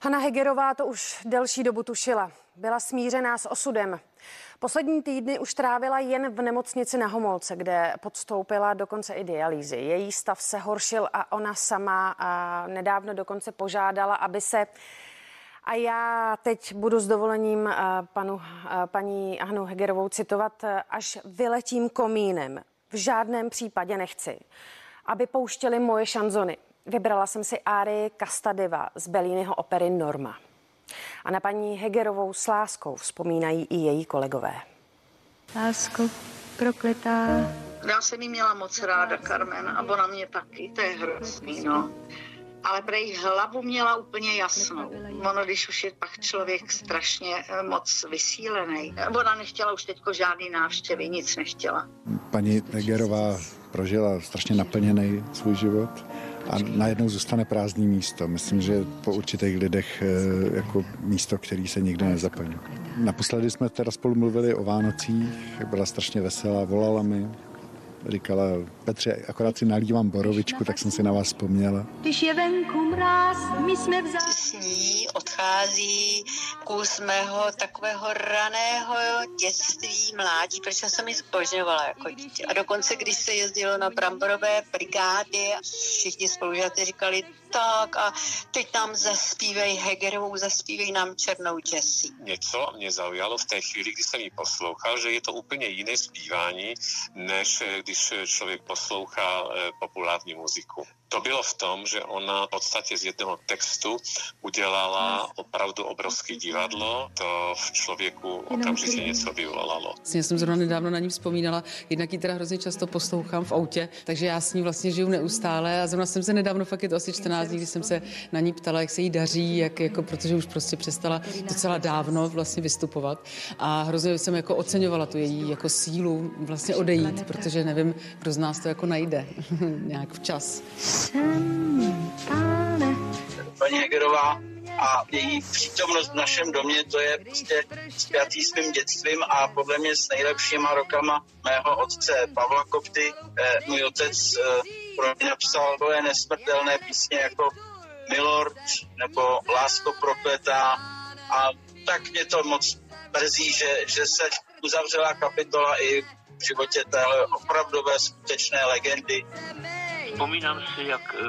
Hanna Hegerová to už delší dobu tušila. Byla smířená s osudem. Poslední týdny už trávila jen v nemocnici na Homolce, kde podstoupila dokonce i dialýzy. Její stav se horšil a ona sama a nedávno dokonce požádala, aby se a já teď budu s dovolením panu, paní Hanu Hegerovou citovat, až vyletím komínem. V žádném případě nechci, aby pouštěli moje šanzony. Vybrala jsem si Áry Kastadeva z Belínyho opery Norma. A na paní Hegerovou s láskou vzpomínají i její kolegové. Lásko, prokletá. Já jsem jí měla moc ráda, Carmen, a ona mě taky, to je hrozný, no. Ale prej hlavu měla úplně jasnou. Ono, když už je pak člověk strašně eh, moc vysílený. Ona nechtěla už teďko žádný návštěvy, nic nechtěla. Paní Hegerová prožila strašně naplněný svůj život a najednou zůstane prázdný místo. Myslím, že po určitých lidech eh, jako místo, který se nikdy nezaplní. Naposledy jsme teda spolu mluvili o Vánocích, byla strašně veselá, volala mi, říkala, Petře, akorát si nalívám borovičku, tak jsem si na vás vzpomněla. Když je venku mráz, my jsme vzali. S ní odchází kus mého takového raného dětství, mládí, protože jsem ji zbožňovala jako dítě. A dokonce, když se jezdilo na bramborové brigády, všichni spolužáci říkali, tak a teď nám zaspívej Hegerovou, zaspívej nám Černou Jessie. Něco mě zaujalo v té chvíli, kdy jsem ji poslouchal, že je to úplně jiné zpívání, než když člověk poslouchá eh, populární muziku. To bylo v tom, že ona v podstatě z jednoho textu udělala opravdu obrovské divadlo. To v člověku okamžitě něco vyvolalo. Já jsem zrovna nedávno na ní vzpomínala, jednak ji teda hrozně často poslouchám v autě, takže já s ní vlastně žiju neustále a zrovna jsem se nedávno fakt je to asi 14 dní, kdy jsem se na ní ptala, jak se jí daří, jak, jako, protože už prostě přestala docela dávno vlastně vystupovat a hrozně jsem jako oceňovala tu její jako sílu vlastně odejít, protože nevím, kdo z nás to jako najde nějak včas. Paní Hegerová a její přítomnost v našem domě, to je prostě spjatý s mým dětstvím a podle mě s nejlepšíma rokama mého otce Pavla Kopty. Eh, můj otec eh, pro mě napsal svoje nesmrtelné písně jako Milord nebo Lásko prokletá a tak mě to moc mrzí, že, že se uzavřela kapitola i v životě téhle opravdové skutečné legendy. Vzpomínám si, jak eh,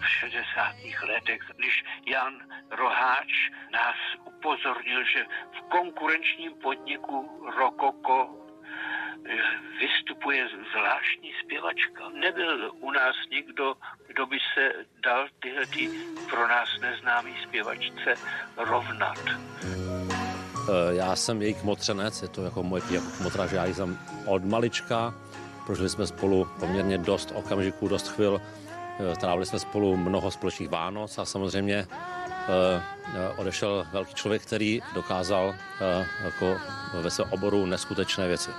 v 60. letech, když Jan Roháč nás upozornil, že v konkurenčním podniku Rokoko eh, vystupuje zvláštní zpěvačka. Nebyl u nás nikdo, kdo by se dal tyhle ty pro nás neznámý zpěvačce rovnat. Eh, Já jsem její kmotřenec, je to jako moje kmotra, že já jsem od malička. Prožili jsme spolu poměrně dost okamžiků, dost chvil. Eh, Trávili jsme spolu mnoho společných Vánoc a samozřejmě eh, odešel velký člověk, který dokázal eh, jako ve svém oboru neskutečné věci.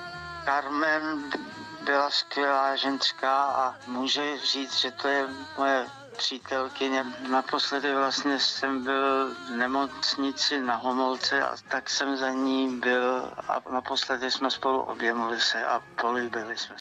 Carmen byla skvělá ženská a může říct, že to je moje přítelkyně. Naposledy vlastně jsem byl v nemocnici na Homolce a tak jsem za ní byl a naposledy jsme spolu objemili se a políbili jsme.